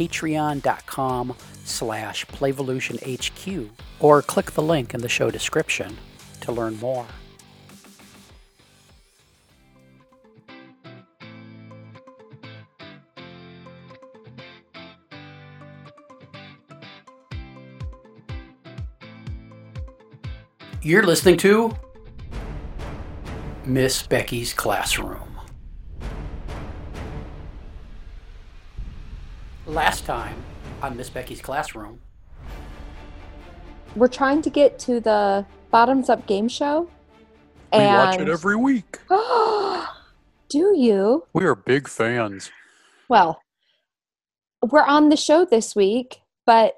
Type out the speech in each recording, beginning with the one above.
patreon.com slash playvolutionhq or click the link in the show description to learn more. You're listening to Miss Becky's Classroom. Last time on Miss Becky's Classroom, We're trying to get to the bottoms up game show. We watch it every week. do you? We are big fans. Well, we're on the show this week, but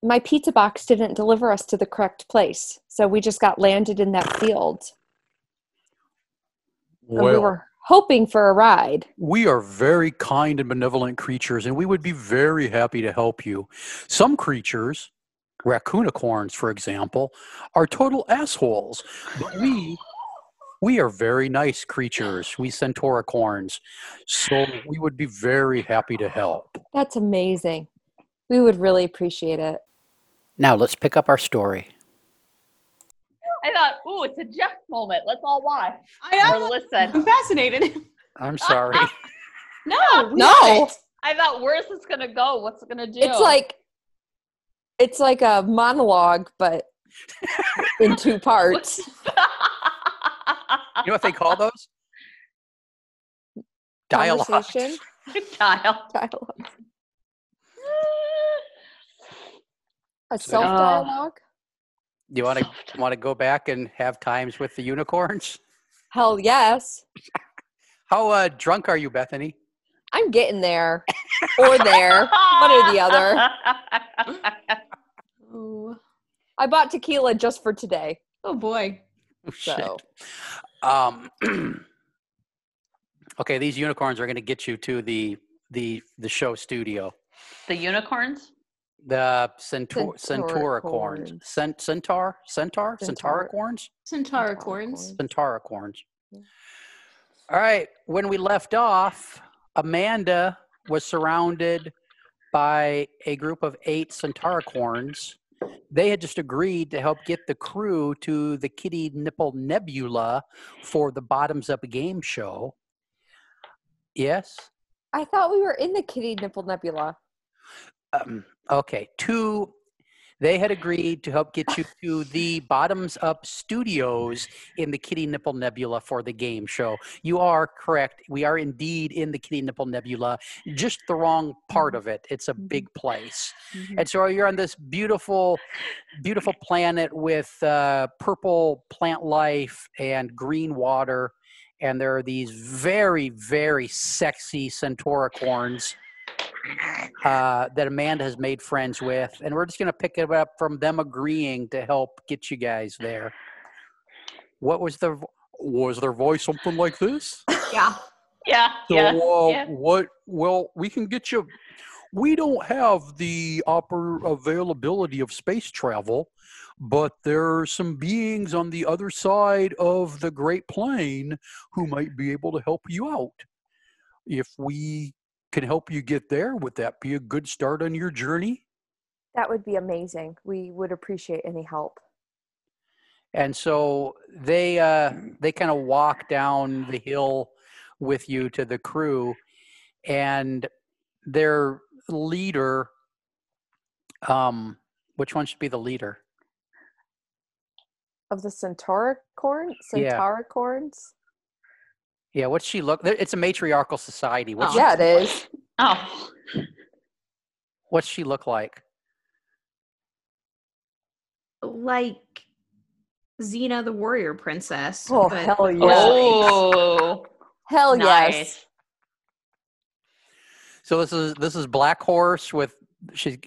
my pizza box didn't deliver us to the correct place. So we just got landed in that field. And we were hoping for a ride. we are very kind and benevolent creatures, and we would be very happy to help you. Some creatures, raccoonicorns, for example, are total assholes. But we we are very nice creatures. We centauricorns. So we would be very happy to help. That's amazing. We would really appreciate it. now let's pick up our story. I thought, ooh, it's a Jeff moment. Let's all watch I or listen. I'm fascinated. I'm sorry. No, No. I thought, where's this gonna go? What's it gonna do? It's like it's like a monologue, but in two parts. You know what they call those? Dialogue. Dial. Dialogue. A self dialogue? You want to want to go back and have times with the unicorns? Hell yes. How uh, drunk are you, Bethany? I'm getting there. Or there. One or the other. Oh, I bought tequila just for today. oh boy. Oh, shit. So Um, okay, these unicorns are going to get you to the the the show studio. the unicorns? The centaur centauricorns, Centauricorns. Cent, centaur, centaur, Centaur- centauricorns, Centauricorns. centauricorns. Yeah. All right, when we left off, Amanda was surrounded by a group of eight centauricorns. They had just agreed to help get the crew to the Kitty Nipple Nebula for the Bottoms Up game show. Yes? I thought we were in the Kitty Nipple Nebula. Um, okay, two. They had agreed to help get you to the Bottoms Up Studios in the Kitty Nipple Nebula for the game show. You are correct. We are indeed in the Kitty Nipple Nebula, just the wrong part of it. It's a big place. And so you're on this beautiful, beautiful planet with uh, purple plant life and green water. And there are these very, very sexy centauricorns uh, that Amanda has made friends with. And we're just going to pick it up from them agreeing to help get you guys there. What was the was their voice something like this? Yeah. Yeah. So yeah. uh, yeah. what? Well, we can get you. We don't have the oper- availability of space travel, but there are some beings on the other side of the Great Plain who might be able to help you out. If we can help you get there, would that be a good start on your journey? That would be amazing. We would appreciate any help. And so they uh, they kind of walk down the hill with you to the crew, and their leader. Um, which one should be the leader? Of the Centauricorn? Yeah. Centauricorns? Yeah, what's she look? It's a matriarchal society. What's Oh. Yeah, it is. Oh. what's she look like? Like Xena the warrior princess. Oh, but- hell yeah. Oh. Hell nice. yes. So this is this is Black Horse with she's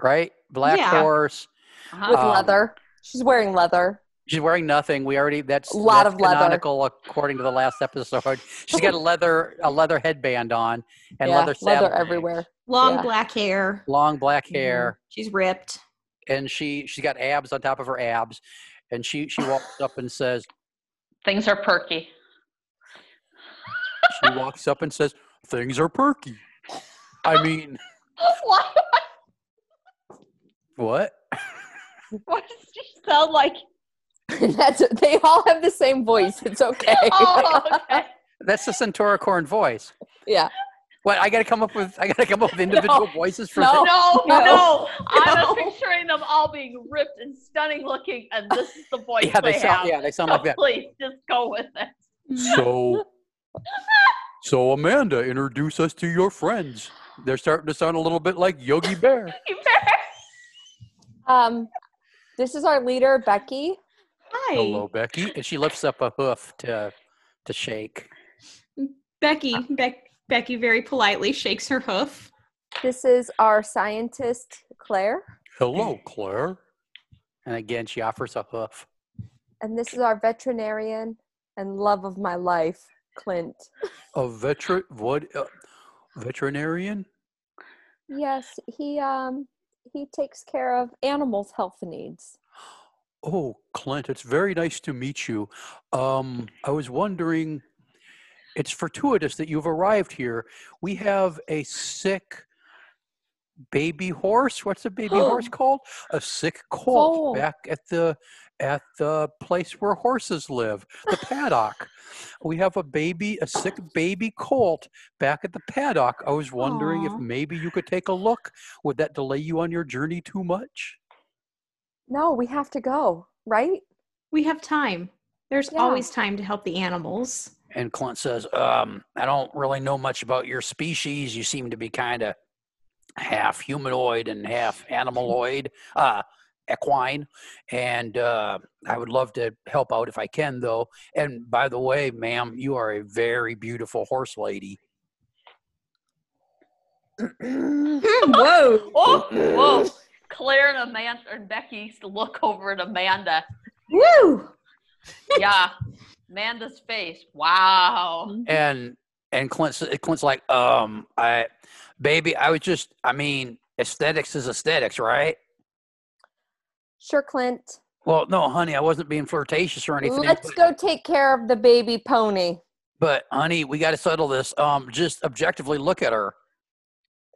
right. Black Yeah. Horse. Uh-huh. With Um, leather. She's wearing leather. She's wearing nothing. We already that's A lot that's of leather. canonical according to the last episode. She's got a leather a leather headband on and yeah, leather saddle everywhere. Long Yeah. black hair. long black Mm-hmm. hair, She's ripped. and she she's got abs on top of her abs, and she she walks up and says Things are perky. she walks up and says things are perky. I mean, Why? what? What does she sound like? That's they all have the same voice. It's okay. Oh, okay. That's the Centauricorn voice. yeah. What? I got to come up with I got to come up with individual No. voices for No. No, No. no, I No. was picturing them all being ripped and stunning looking, and this is the voice Yeah, they they sound have. yeah, they sound so like that. please, just go with it. So, so Amanda, introduce us to your friends. They're starting to sound a little bit like Yogi Bear. You better- Um, this is our leader, Becky. Hi. Hello, Becky, and she lifts up a hoof to to shake. Becky. Beck Becky very politely shakes her hoof. This is our scientist, Claire. Hello, Claire. And again, she offers a hoof. And this is our veterinarian and love of my life, Clint. A veteran, what? Uh, veterinarian? Yes, he um he takes care of animals' health needs. Oh, Clint, it's very nice to meet you. Um, I was wondering, it's fortuitous that you've arrived here. We have a sick baby horse. What's a baby horse called? A sick colt Foal. back at the at the place where horses live, the paddock. We have a baby, a sick baby colt back at the paddock. I was wondering if maybe you could take a look. Would that delay you on your journey too much? No, we have to go, right? We have time. There's Yeah. always time to help the animals. And Clint says, um, I don't really know much about your species. You seem to be kind of half humanoid and half animaloid, uh, equine. And uh, I would love to help out if I can, though. And by the way, ma'am, you are a very beautiful horse lady. Whoa. Oh, whoa. Claire and Amanda and Becky used to look over at Amanda. Woo. Yeah. Amanda's face. Wow. And and Clint's Clint's like, um, I, baby, I was just, I mean, aesthetics is aesthetics, right? Sure, Clint. Well, no, honey, I wasn't being flirtatious or anything. Let's but- go take care of the baby pony. But honey, we got to settle this. Um, just objectively look at her.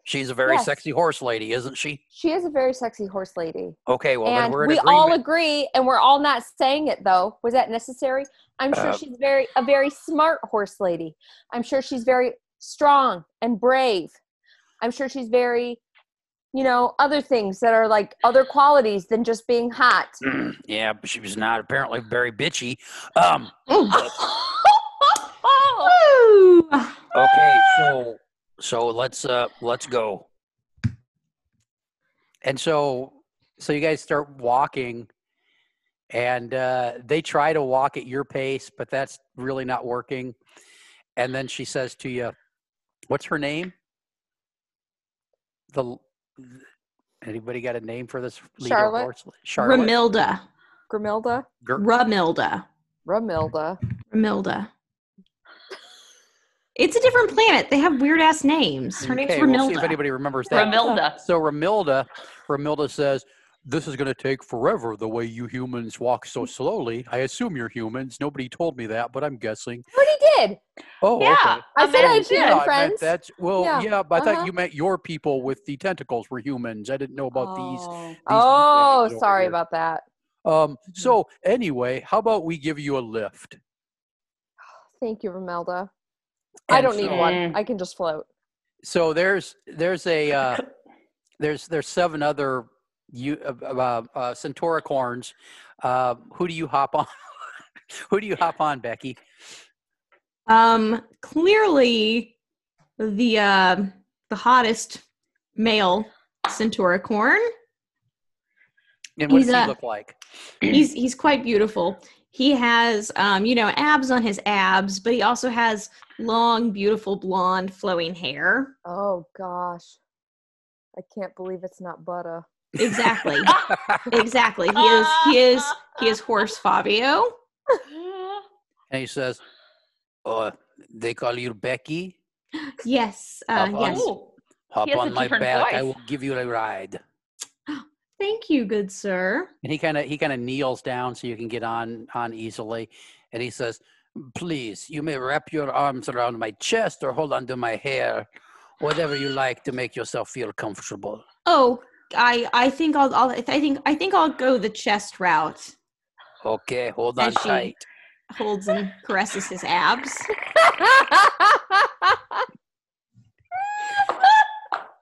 She's a very Yes. sexy horse lady, isn't she? She is a very sexy horse lady. Okay, well then and we're in we agreement. all agree, and we're all not saying it though. Was that necessary? I'm sure Uh, she's very a very smart horse lady. I'm sure she's very strong and brave. I'm sure she's very, you know, other things that are like other qualities than just being hot. yeah, but she was not apparently very bitchy. Um, okay, so so let's uh let's go. And so so you guys start walking and uh they try to walk at your pace, but that's really not working. And then she says to you, "What's her name?" The anybody got a name for this leader Charlotte? horse? Charlotte. Ramilda. Grimilda, Gr- Ramilda. Ramilda. Ramilda. It's a different planet. They have weird ass names. Her name's okay, Ramilda. we'll see if anybody remembers that. Ramilda. So Ramilda, Ramilda says, This is going to take forever the way you humans walk so slowly. I assume you're humans. Nobody told me that, but I'm guessing. What he did? "Oh, Yeah. okay." I said I had Amanda human Yeah, I friends. that's well, Yeah, yeah, but I uh-huh. thought you meant your people with the tentacles were humans. I didn't know about these. oh, these oh sorry here. about that. Um, so anyway, how about we give you a lift? Thank you, Ramilda. I don't need so- one. I can just float. So there's there's a uh, there's there's seven other you uh, uh, uh, centauricorns. Uh, who do you hop on? who do you hop on, Becky? Um, clearly, the uh, the hottest male centauricorn. And what He's does he a- look like? He's he's quite beautiful. He has, um, you know, abs on his abs, but he also has long, beautiful blonde flowing hair. Oh gosh. I can't believe it's not butter. Exactly. exactly. He is he is he is horse Fabio. And he says, "Oh, they call you Becky. Yes. Uh, Hop on. yes. Ooh, Hop on my different back. I will give you a ride." Thank you, good sir. And he kind of he kind of kneels down so you can get on on easily, and he says, "Please, you may wrap your arms around my chest or hold onto my hair, whatever you like to make yourself feel comfortable." Oh, I I think I'll, I'll I think I think I'll go the chest route. Okay, hold on tight. Holds and caresses his abs.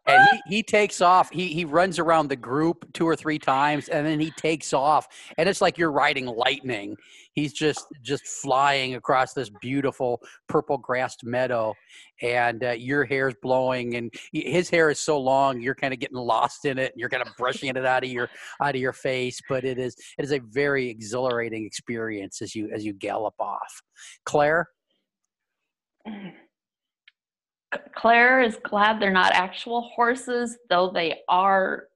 And he, he takes off. He he runs around the group two or three times, and then he takes off. And it's like you're riding lightning. He's just just flying across this beautiful purple grassed meadow, and uh, your hair's blowing, and his hair is so long you're kind of getting lost in it, and you're kind of brushing it out of your out of your face. But it is it is a very exhilarating experience as you as you gallop off. Claire, Claire is glad they're not actual horses, though they are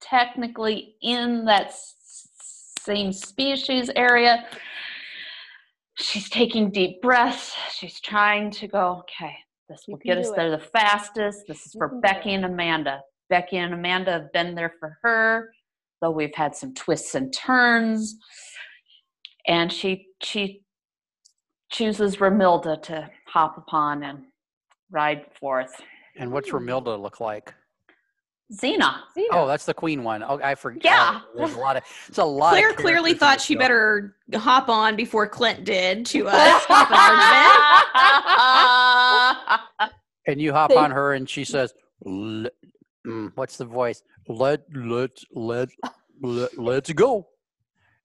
technically in that same species area. She's taking deep breaths. She's trying to go, okay, this will get us there the fastest. This is You for Becky and Amanda. Becky and Amanda have been there for her, though we've had some twists and turns. And she she chooses Ramilda to hop upon and ride forth. and what's. Ramilda look like? Xena. Xena. Oh, that's the queen one. Oh, I forgot. Yeah. there's a lot of. It's a lot. Claire of clearly thought she show. better hop on before Clint did to uh, stop the argument. And you hop on her, and she says, mm, "What's the voice? Let let let let let's go."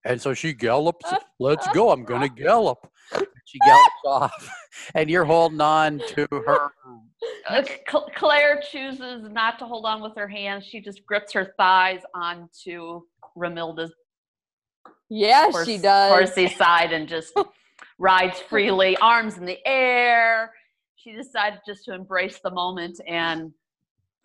And so she gallops. Let's go. I'm gonna gallop. She gallops off, and you're holding on to her. Claire chooses not to hold on with her hands. She just grips her thighs onto Ramilda's yeah, horse, she does. horsey side and just rides freely, arms in the air. She decided just to embrace the moment and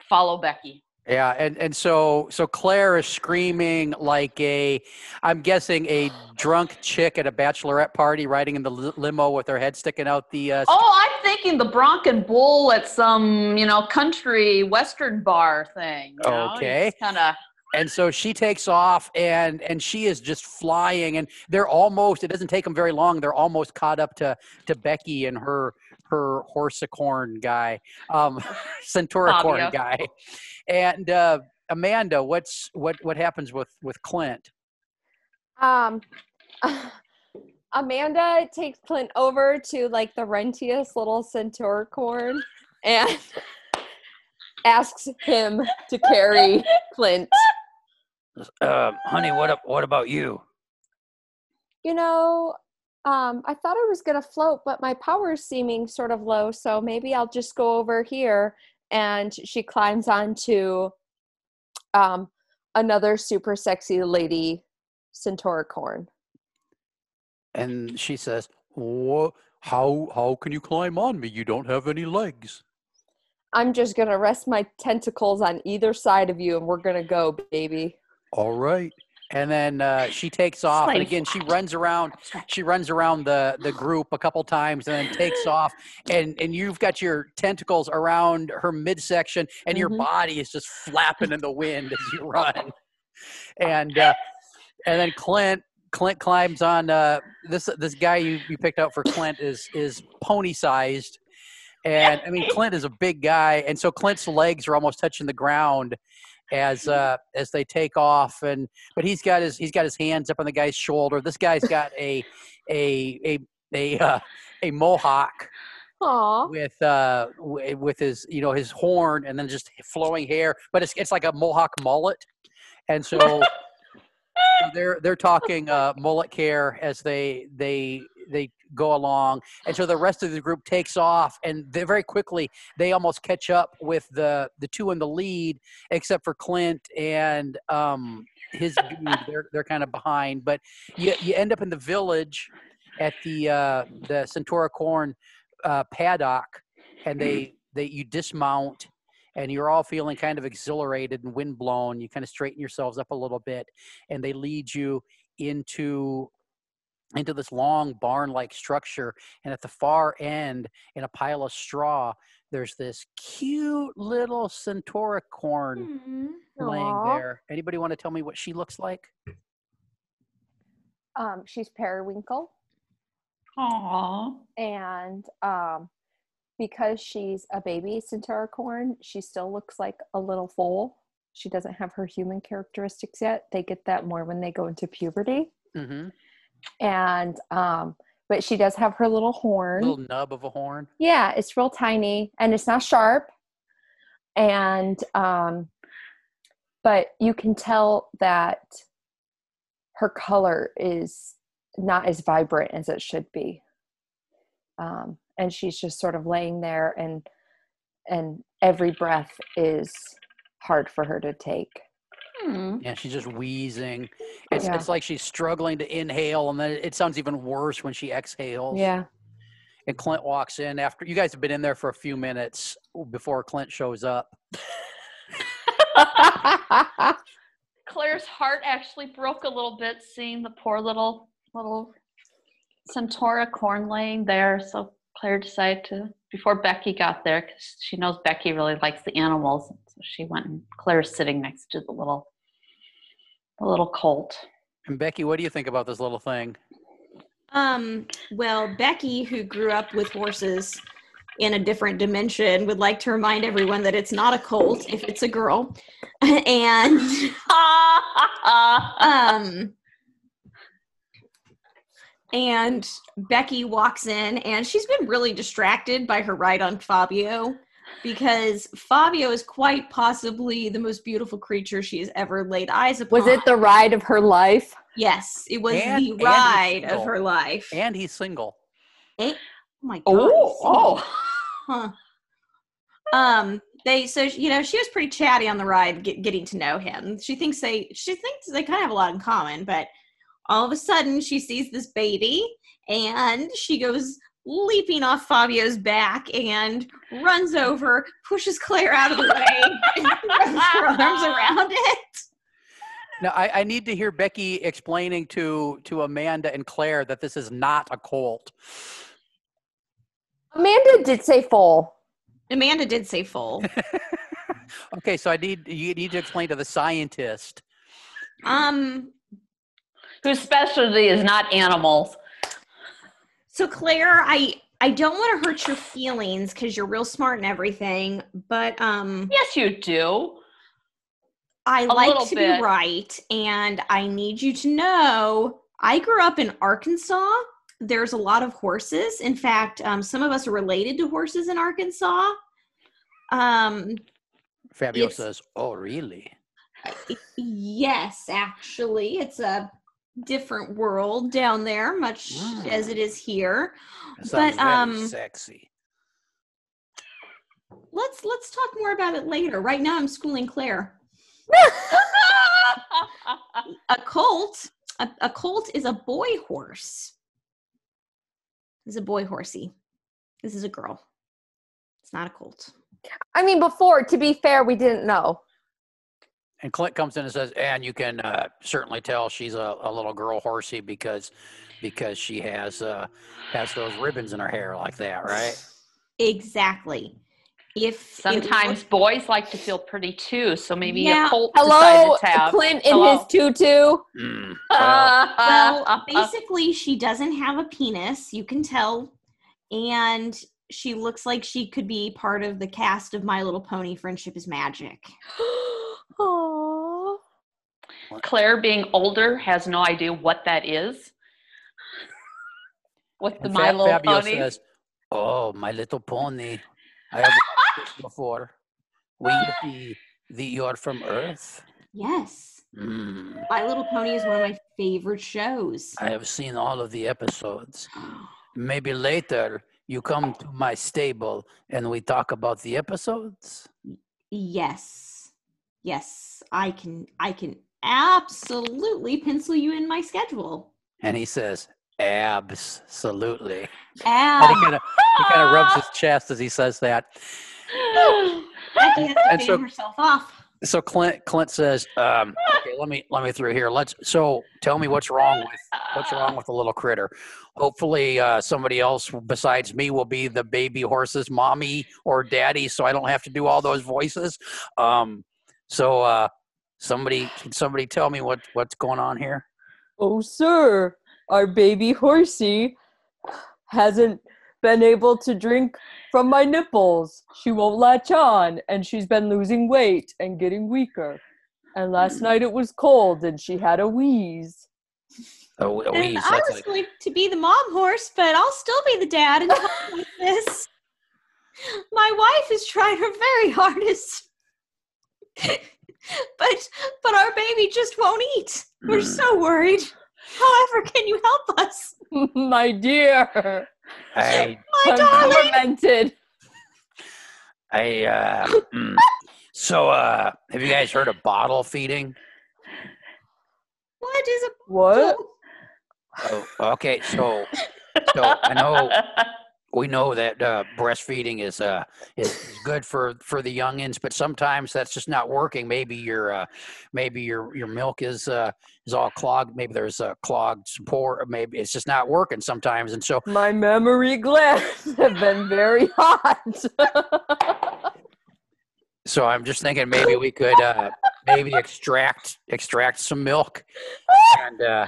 follow Becky. Yeah, and and so so Claire is screaming like a, I'm guessing a drunk chick at a bachelorette party, riding in the limo with her head sticking out the. Uh, Oh, I'm thinking the Bronc and Bull at some, you know, country western bar thing. You? Okay. Kind of. and so she takes off and and she is just flying and they're almost it doesn't take them very long they're almost caught up to to becky and her her horsicorn guy um centauricorn Fabio. guy and uh amanda what's what what happens with with clint Um, Amanda takes Clint over to like the rentiest little centauricorn and asks him to carry Clint. uh, honey what ab- what about you You know, um, I thought I was gonna float, but my power's seeming sort of low, so maybe I'll just go over here. And she climbs onto um, another super sexy lady centauricorn. and she says what how how can you climb on me you don't have any legs I'm just gonna rest my tentacles on either side of you, and we're gonna go, baby. all right and then uh, she takes off and again she runs around she runs around the the group a couple times and then takes off and and you've got your tentacles around her midsection and your Mhm. body is just flapping in the wind as you run. And uh, and then clint clint climbs on uh, this this guy you, you picked out for clint is is pony sized and i mean clint is a big guy and so clint's legs are almost touching the ground as uh as they take off and but he's got his he's got his hands up on the guy's shoulder. This guy's got a a a a uh, a mohawk Aw. with uh with his you know his horn and then just flowing hair but it's it's like a mohawk mullet. And so they're they're talking uh mullet care as they they they go along, and so the rest of the group takes off, and they very quickly they almost catch up with the the two in the lead, except for Clint and um, his dude. They're they're kind of behind, but you you end up in the village at the uh, the Centauricorn uh, paddock, and they they you dismount and you're all feeling kind of exhilarated and windblown. You kind of straighten yourselves up a little bit, and they lead you into into this long barn-like structure. And at the far end, in a pile of straw, there's this cute little centaura corn Mhm. laying Aw. there. Anybody want to tell me what she looks like? Um, she's periwinkle, Aw. and um, because she's a baby centauricorn, she still looks like a little foal. She doesn't have her human characteristics yet. They get that more when they go into puberty. Mm-hmm. And um, but she does have her little horn. Little nub of a horn. Yeah, it's real tiny and it's not sharp. And um but you can tell that her color is not as vibrant as it should be. Um and she's just sort of laying there and and every breath is hard for her to take. Hmm. Yeah, she's just wheezing. It's Yeah. it's like she's struggling to inhale, and then it sounds even worse when she exhales. Yeah. And Clint walks in after you guys have been in there for a few minutes before Clint shows up. Claire's heart actually broke a little bit seeing the poor little little Centauricorn laying there. So Claire decided to before Becky got there because she knows Becky really likes the animals. So she went and Claire's sitting next to the little the little colt. And Becky, what do you think about this little thing? Um, well, Becky, who grew up with horses in a different dimension, would like to remind everyone that it's not a colt if it's a girl. and um and Becky walks in and she's been really distracted by her ride on Fabio because Fabio is quite possibly the most beautiful creature she has ever laid eyes upon. Was it the ride of her life? Yes, it was And- and the ride of her life. And he's single. Eh, oh my god. he's oh. Huh. Um, they so you know she was pretty chatty on the ride, get, getting to know him. She thinks they she thinks they kind of have a lot in common, but all of a sudden she sees this baby and she goes leaping off Fabio's back and runs over, pushes Claire out of the way, and runs her arms around it. Now I, I need to hear Becky explaining to to Amanda and Claire that this is not a cult. Amanda did say full. Amanda did say full. Okay, so I need you need to explain to the scientist. Um, Whose specialty is not animals. So Claire, I I don't want to hurt your feelings because you're real smart and everything, but um Yes, you do. I A like to bit. be right and I need you to know I grew up in Arkansas. There's a lot of horses. In fact, um, some of us are related to horses in Arkansas. Um, Fabio says, "Oh, really?" yes, actually, it's a different world down there, much Mm. as it is here. That But, very um, sexy. Let's let's talk more about it later. Right now, I'm schooling Claire. a colt a, a colt is a boy horse this is a boy horsey this is a girl it's not a colt I mean, before, to be fair, we didn't know. And Clint comes in and says, "And you can uh, certainly tell she's a, a little girl horsey because because she has uh, has those ribbons in her hair like that, right?" exactly if it Sometimes boys like to feel pretty too, so maybe Yeah. a colt Hello, decided to have. Clint in Hello. his tutu. Mm, well, well basically she doesn't have a penis you can tell and she looks like she could be part of the cast of my little pony friendship is magic Aww. Claire, being older, has no idea what that is. What the My Little Fabio Pony? says, "Oh, my little pony, I have watched this before. Will you be the you're from Earth?" yes Mm, my little pony is one of my favorite shows I have seen all of the episodes. maybe later you come to my stable and we talk about the episodes. Yes. Yes. I can I can absolutely pencil you in my schedule. And he says, absolutely. And Ab- he kind of he kind of rubs his chest as he says that. Becky has to And so- herself off. So Clint Clint says, um, okay, let me let me through here. Let's so tell me what's wrong with what's wrong with the little critter. Hopefully uh, somebody else besides me will be the baby horse's mommy or daddy, so I don't have to do all those voices. Um, so uh, somebody can somebody tell me what what's going on here? Oh, sir, our baby horsey hasn't been able to drink from my nipples. She won't latch on, and she's been losing weight and getting weaker. And last night it was cold, and she had a wheeze. Oh, And Louise, I was like, going to be the mom horse, but I'll still be the dad and talk like this. My wife is trying her very hardest. but but our baby just won't eat. We're Hmm. so worried. However, can you help us? my dear, I My I'm darling. tormented. I uh, mm. so uh, have you guys heard of bottle feeding? What is a What? Oh, okay, so so I know we know that uh, breastfeeding is uh is, good for for the youngins, but sometimes that's just not working. Maybe your uh, maybe your your milk is uh, is all clogged. Maybe there's a clogged support. Maybe it's just not working sometimes, and so My memory glands have been very hot. so I'm just thinking maybe we could uh, maybe extract extract some milk and uh,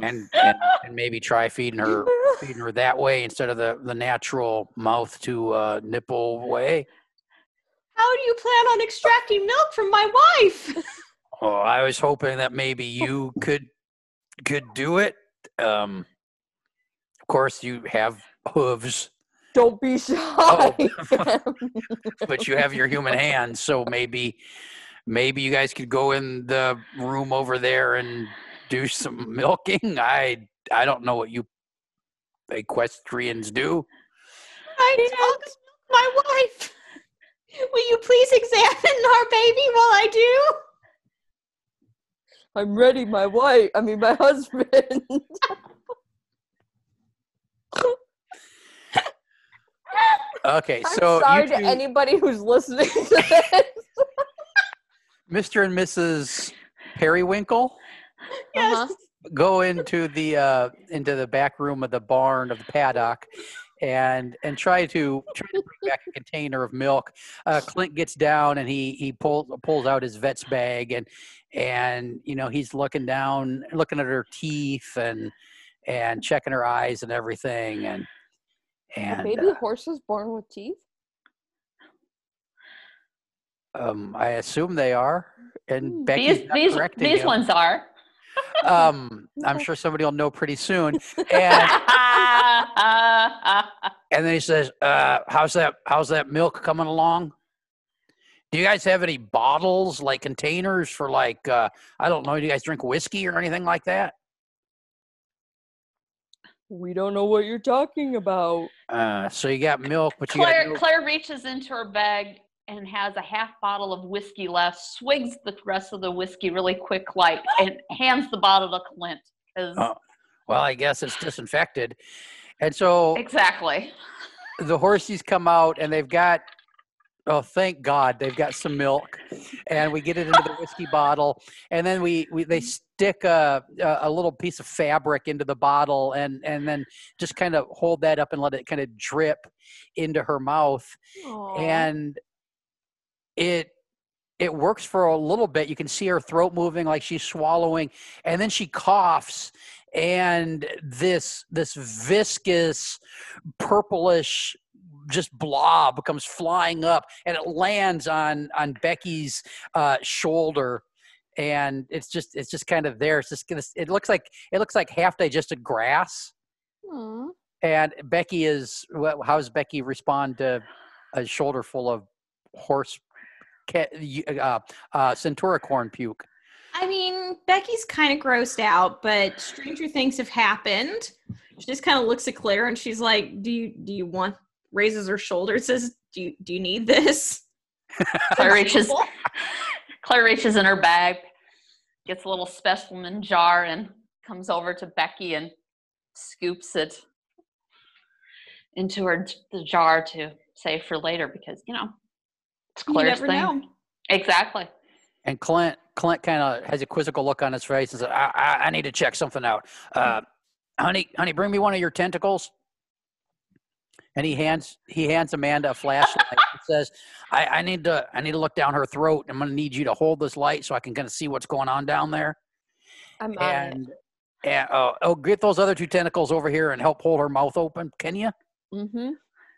and, and and maybe try feeding her feeding her that way instead of the the natural mouth to uh, nipple way. how do you plan on extracting milk from my wife? Oh, I was hoping that maybe you could could do it. Um, of course, you have hooves, Don't be shy. Oh. but you have your human hands. So maybe maybe you guys could go in the room over there and do some milking. I I don't know what you equestrians do. I talk to my wife. Will you please examine our baby while I do? I'm ready, my wife. I mean, my husband. Okay, I'm so sorry you to anybody who's listening to this. Mr. and Mrs. Periwinkle. Uh-huh. go into the uh, into the back room of the barn of the paddock and and try to try to bring back a container of milk. Uh, Clint gets down and he he pulls pulls out his vet's bag and and you know he's looking down, looking at her teeth and and checking her eyes and everything and A and baby horse was born with teeth? uh, um, I assume they are. And Hmm. Becky's these not these these ones are. Um, I'm sure somebody will know pretty soon. And And then he says, uh, "How's that? How's that milk coming along? Do you guys have any bottles, like containers for like uh, I don't know? Do you guys drink whiskey or anything like that? We don't know what you're talking about. Uh, so you got milk, but you Claire got no, Claire reaches into her bag and has a half bottle of whiskey left. Swigs the rest of the whiskey really quick, like, and hands the bottle to Clint. 'cause- Oh. well, I guess it's disinfected. And so exactly. the horses come out and they've got oh thank god they've got some milk and we get it into the whiskey bottle and then we, we they stick a, a a little piece of fabric into the bottle and and then just kind of hold that up and let it kind of drip into her mouth and it it works for a little bit. You can see her throat moving like she's swallowing and then she coughs and this this viscous purplish just blob comes flying up and it lands on on Becky's uh, shoulder and it's just it's just kind of there. It's just gonna it looks like it looks like half digested grass. Aw. and Becky is how does Becky respond to a shoulder full of horse uh, uh, centauricorn puke I mean, Becky's kind of grossed out, but stranger things have happened. she just kind of looks at Claire and she's like, "Do you do you want?" Raises her shoulder, says, "Do you do you need this?" Claire reaches, Claire reaches in her bag, gets a little specimen jar, and comes over to Becky and scoops it into her the jar to save for later because you know it's You Claire's never thing. know. Exactly. And Clint, Clint kind of has a quizzical look on his face and says, I, I, I need to check something out. Uh, honey, honey, bring me one of your tentacles. And he hands he hands Amanda a flashlight. and says, I, I need to I need to look down her throat. I'm gonna need you to hold this light so I can kind of see what's going on down there. I'm on it. And and uh, oh, get those other two tentacles over here and help hold her mouth open, can you? Mm-hmm.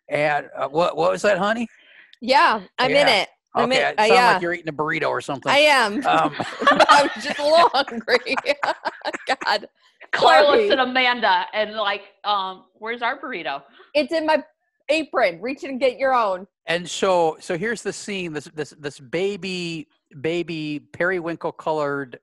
And uh, what what was that, honey? Yeah, I'm in Yeah. it. I'm in, it uh, sounds yeah, like you're eating a burrito or something. I am. Um, I'm just a little hungry. God, Claire Sorry. looks at Amanda and like, um, where's our burrito? it's in my apron. Reach and get your own. and so so here's the scene this this this baby baby periwinkle colored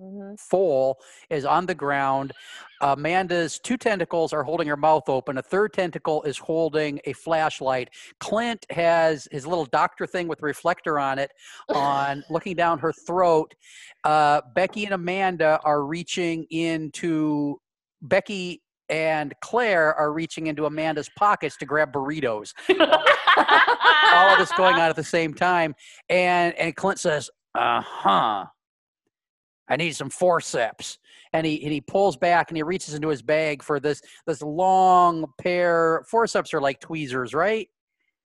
Mm-hmm. foal is on the ground. Amanda's two tentacles are holding her mouth open. A third tentacle is holding a flashlight. Clint has his little doctor thing with a reflector on it on looking down her throat. Uh, becky and amanda are reaching into becky and claire are reaching into amanda's pockets to grab burritos. All of this going on at the same time. And and Clint says, "Uh huh, I need some forceps." And he and he pulls back and he reaches into his bag for this this long pair. Forceps are like tweezers, right?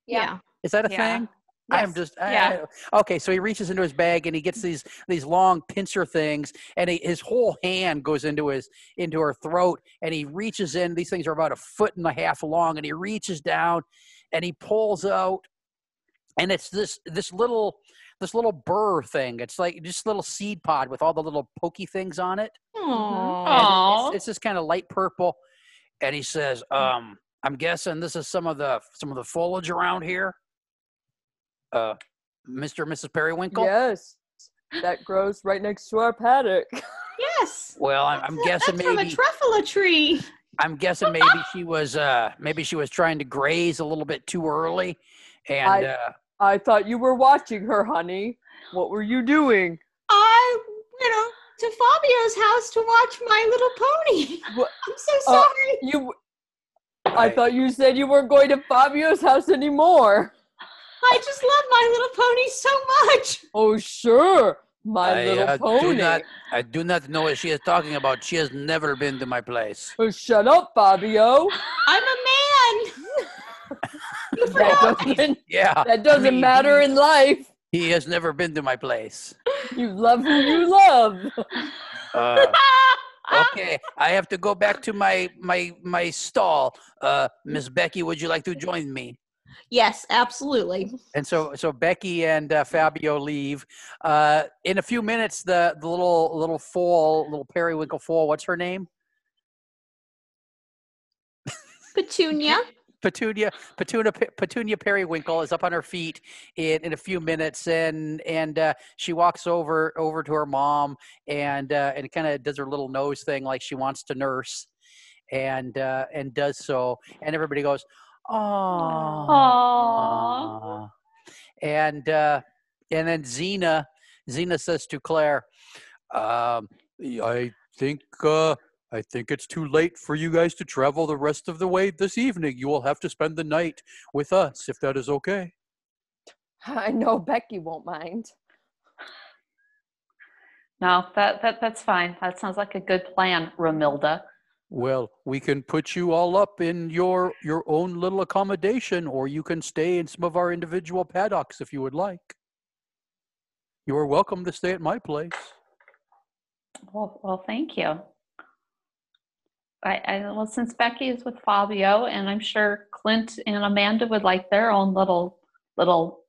Yeah. Is that a Yeah. thing? I'm just I- Yeah. I- okay. So he reaches into his bag and he gets these these long pincer things, and he, his whole hand goes into his into her throat, and he reaches in. These things are about a foot and a half long, and he reaches down, and he pulls out, and it's this this little this little burr thing. It's like just a little seed pod with all the little pokey things on it. Aww. And It's, it's this kind of light purple, and he says, um, "I'm guessing this is some of the some of the foliage around here." Uh, Mr. and Mrs. Periwinkle. Yes, that grows right next to our paddock. Yes. Well, I'm, I'm guessing That's from a maybe truffula tree. I'm guessing maybe she was uh maybe she was trying to graze a little bit too early, and I- uh, I thought you were watching her, honey. What were you doing? I went on to Fabio's house to watch My Little Pony. What? I'm so Uh, sorry. You. I I- thought you said you weren't going to Fabio's house anymore. I just love My Little Pony so much. Oh, sure. My I, little uh, pony. do not I do not know what she is talking about. She has never been to my place. Oh, shut up, Fabio. I'm a man. You That doesn't, Yeah, that doesn't mean, matter in life. he has never been to my place. You love who you love. Uh, okay, I have to go back to my my my stall. Uh, Miss Becky, would you like to join me? Yes, absolutely. And so, so Becky and uh, Fabio leave. Uh, in a few minutes, the the little little foal, little periwinkle foal. What's her name? Petunia. Petunia, Petunia, Petunia Periwinkle is up on her feet in, in a few minutes, and and uh, she walks over over to her mom and uh, and kind of does her little nose thing like she wants to nurse, and uh, and does so, and everybody goes, "Oh." Aww. And uh, and then Xena, Xena says to Claire, um, "I think uh, I think it's too late for you guys to travel the rest of the way this evening. You will have to spend the night with us, if that is okay." I know Becky won't mind. No, that, that that's fine. That sounds like a good plan, Ramilda. Well, we can put you all up in your your own little accommodation, or you can stay in some of our individual paddocks if you would like. You are welcome to stay at my place. Well, well, thank you. I, I well, since Becky is with Fabio, and I'm sure Clint and Amanda would like their own little little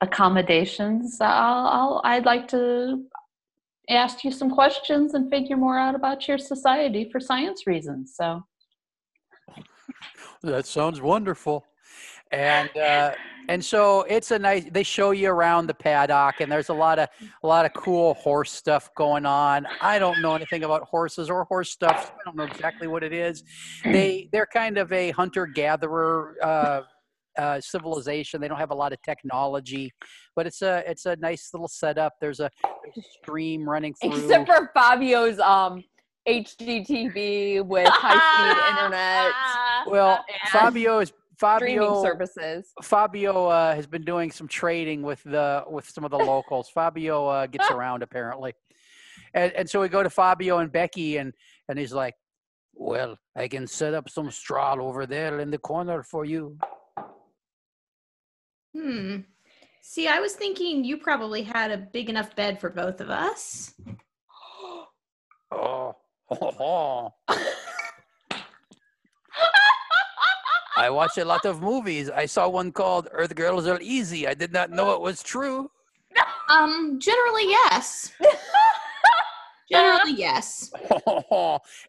accommodations. I'll, I'll I'd like to ask you some questions and figure more out about your society for science reasons. So That sounds wonderful. And uh, and so it's a nice. They show you around the paddock, and there's a lot of a lot of cool horse stuff going on. I don't know anything about horses or horse stuff. So I don't know exactly what it is. They they're kind of a hunter gatherer. Uh, uh, civilization. They don't have a lot of technology, but it's a it's a nice little setup. There's a, there's a stream running through. Except for Fabio's um HGTV with high speed internet well, and Fabio is streaming Fabio. services. Fabio uh, has been doing some trading with the with some of the locals. Fabio uh, gets around apparently, and and so we go to Fabio and Becky, and and he's like, "Well, I can set up some straw over there in the corner for you." Hmm. See, I was thinking you probably had a big enough bed for both of us. Oh, I watch a lot of movies. I saw one called Earth Girls Are Easy. I did not know it was true. Um, generally, yes. generally, yes.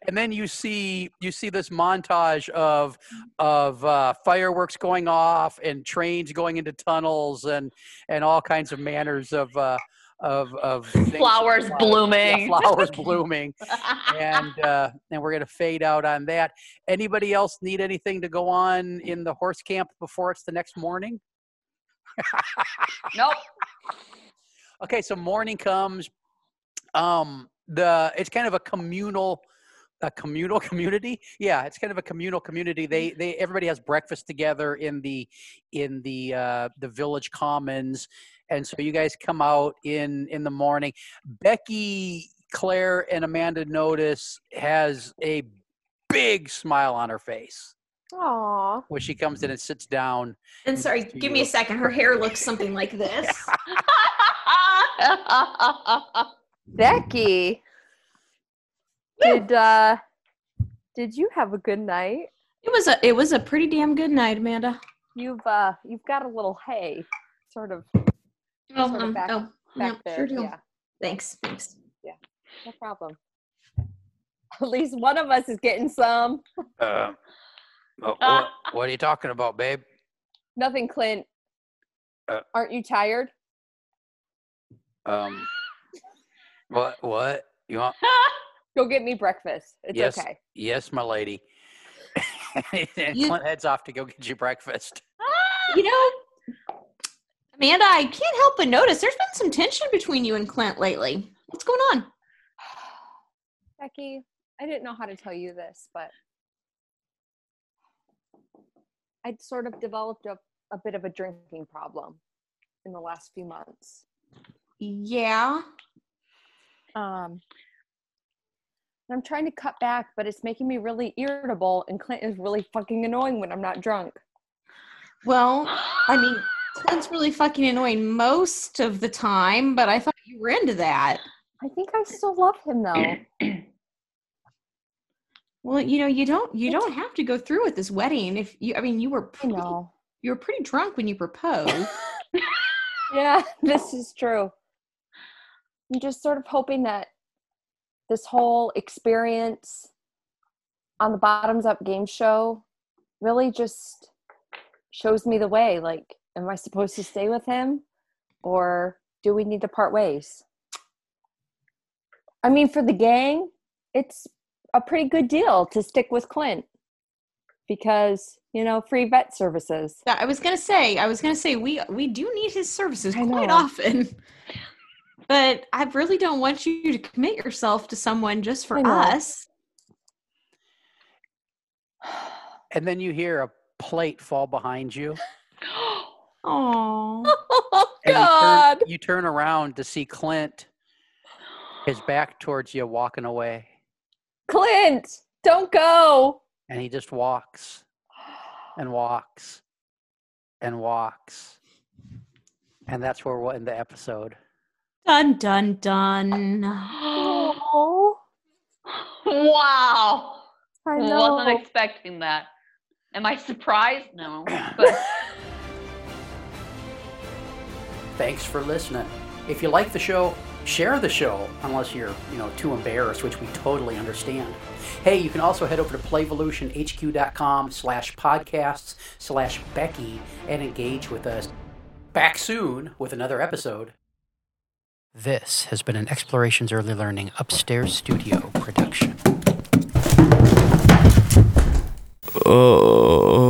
and then you see you see this montage of of uh, fireworks going off and trains going into tunnels and and all kinds of manners of uh, of of Flowers Yeah, blooming. flowers blooming, and uh, and we're gonna fade out on that. Anybody else need anything to go on in the horse camp before it's the next morning? nope. Okay, so morning comes. Um, the it's kind of a communal, a communal community. Yeah, it's kind of a communal community. They they everybody has breakfast together in the in the uh, the village commons, and so you guys come out in in the morning. Becky, Claire, and Amanda notice has a big smile on her face Aw. when she comes in and sits down. And sorry, To give me a second. Her hair looks something like this. Becky. Did uh did you have a good night? It was a it was a pretty damn good night, Amanda. You've uh you've got a little hay sort of Oh, Sort of um, back- oh, back yeah, there. sure do. Yeah, Thanks, thanks. Yeah, no problem. At least one of us is getting some. Uh, what, what are you talking about, babe? Nothing, Clint. Uh, Aren't you tired? Um, what? What? You want? Go get me breakfast. It's Yes. okay. Yes, my lady. and You- Clint heads off to go get you breakfast. You know, Amanda, I can't help but notice there's been some tension between you and Clint lately. What's going on? Becky, I didn't know how to tell you this, but I'd sort of developed a, a bit of a drinking problem in the last few months. Yeah. Um, I'm trying to cut back, but it's making me really irritable, and Clint is really fucking annoying when I'm not drunk. Well, I mean, Clint's really fucking annoying most of the time, but I thought you were into that. I think I still love him though. Well, you know, you don't you don't have to go through with this wedding if you I mean you were pretty, you were pretty drunk when you proposed. Yeah, this is true. I'm just sort of hoping that this whole experience on the Bottoms Up game show really just shows me the way. Like, am I supposed to stay with him or do we need to part ways? I mean, for the gang, it's a pretty good deal to stick with Clint because, you know, free vet services. Yeah, I was gonna say, I was gonna say we we do need his services I quite know. often. But I really don't want you to commit yourself to someone just for us. And then you hear a plate fall behind you. Oh. Oh, And you God. turn, you turn around to see Clint, his back towards you, walking away. Clint, don't go. And he just walks and walks and walks. And that's where we'll end the episode. Dun dun dun. Oh, wow. I know. Wasn't expecting that. Am I surprised? No. But Thanks for listening. If you like the show, Share the show unless you're, you know, too embarrassed, which we totally understand. Hey, you can also head over to playvolutionhq.com slash podcasts slash Becky and engage with us. Back soon with another episode. This has been an Explorations Early Learning Upstairs Studio production. Oh.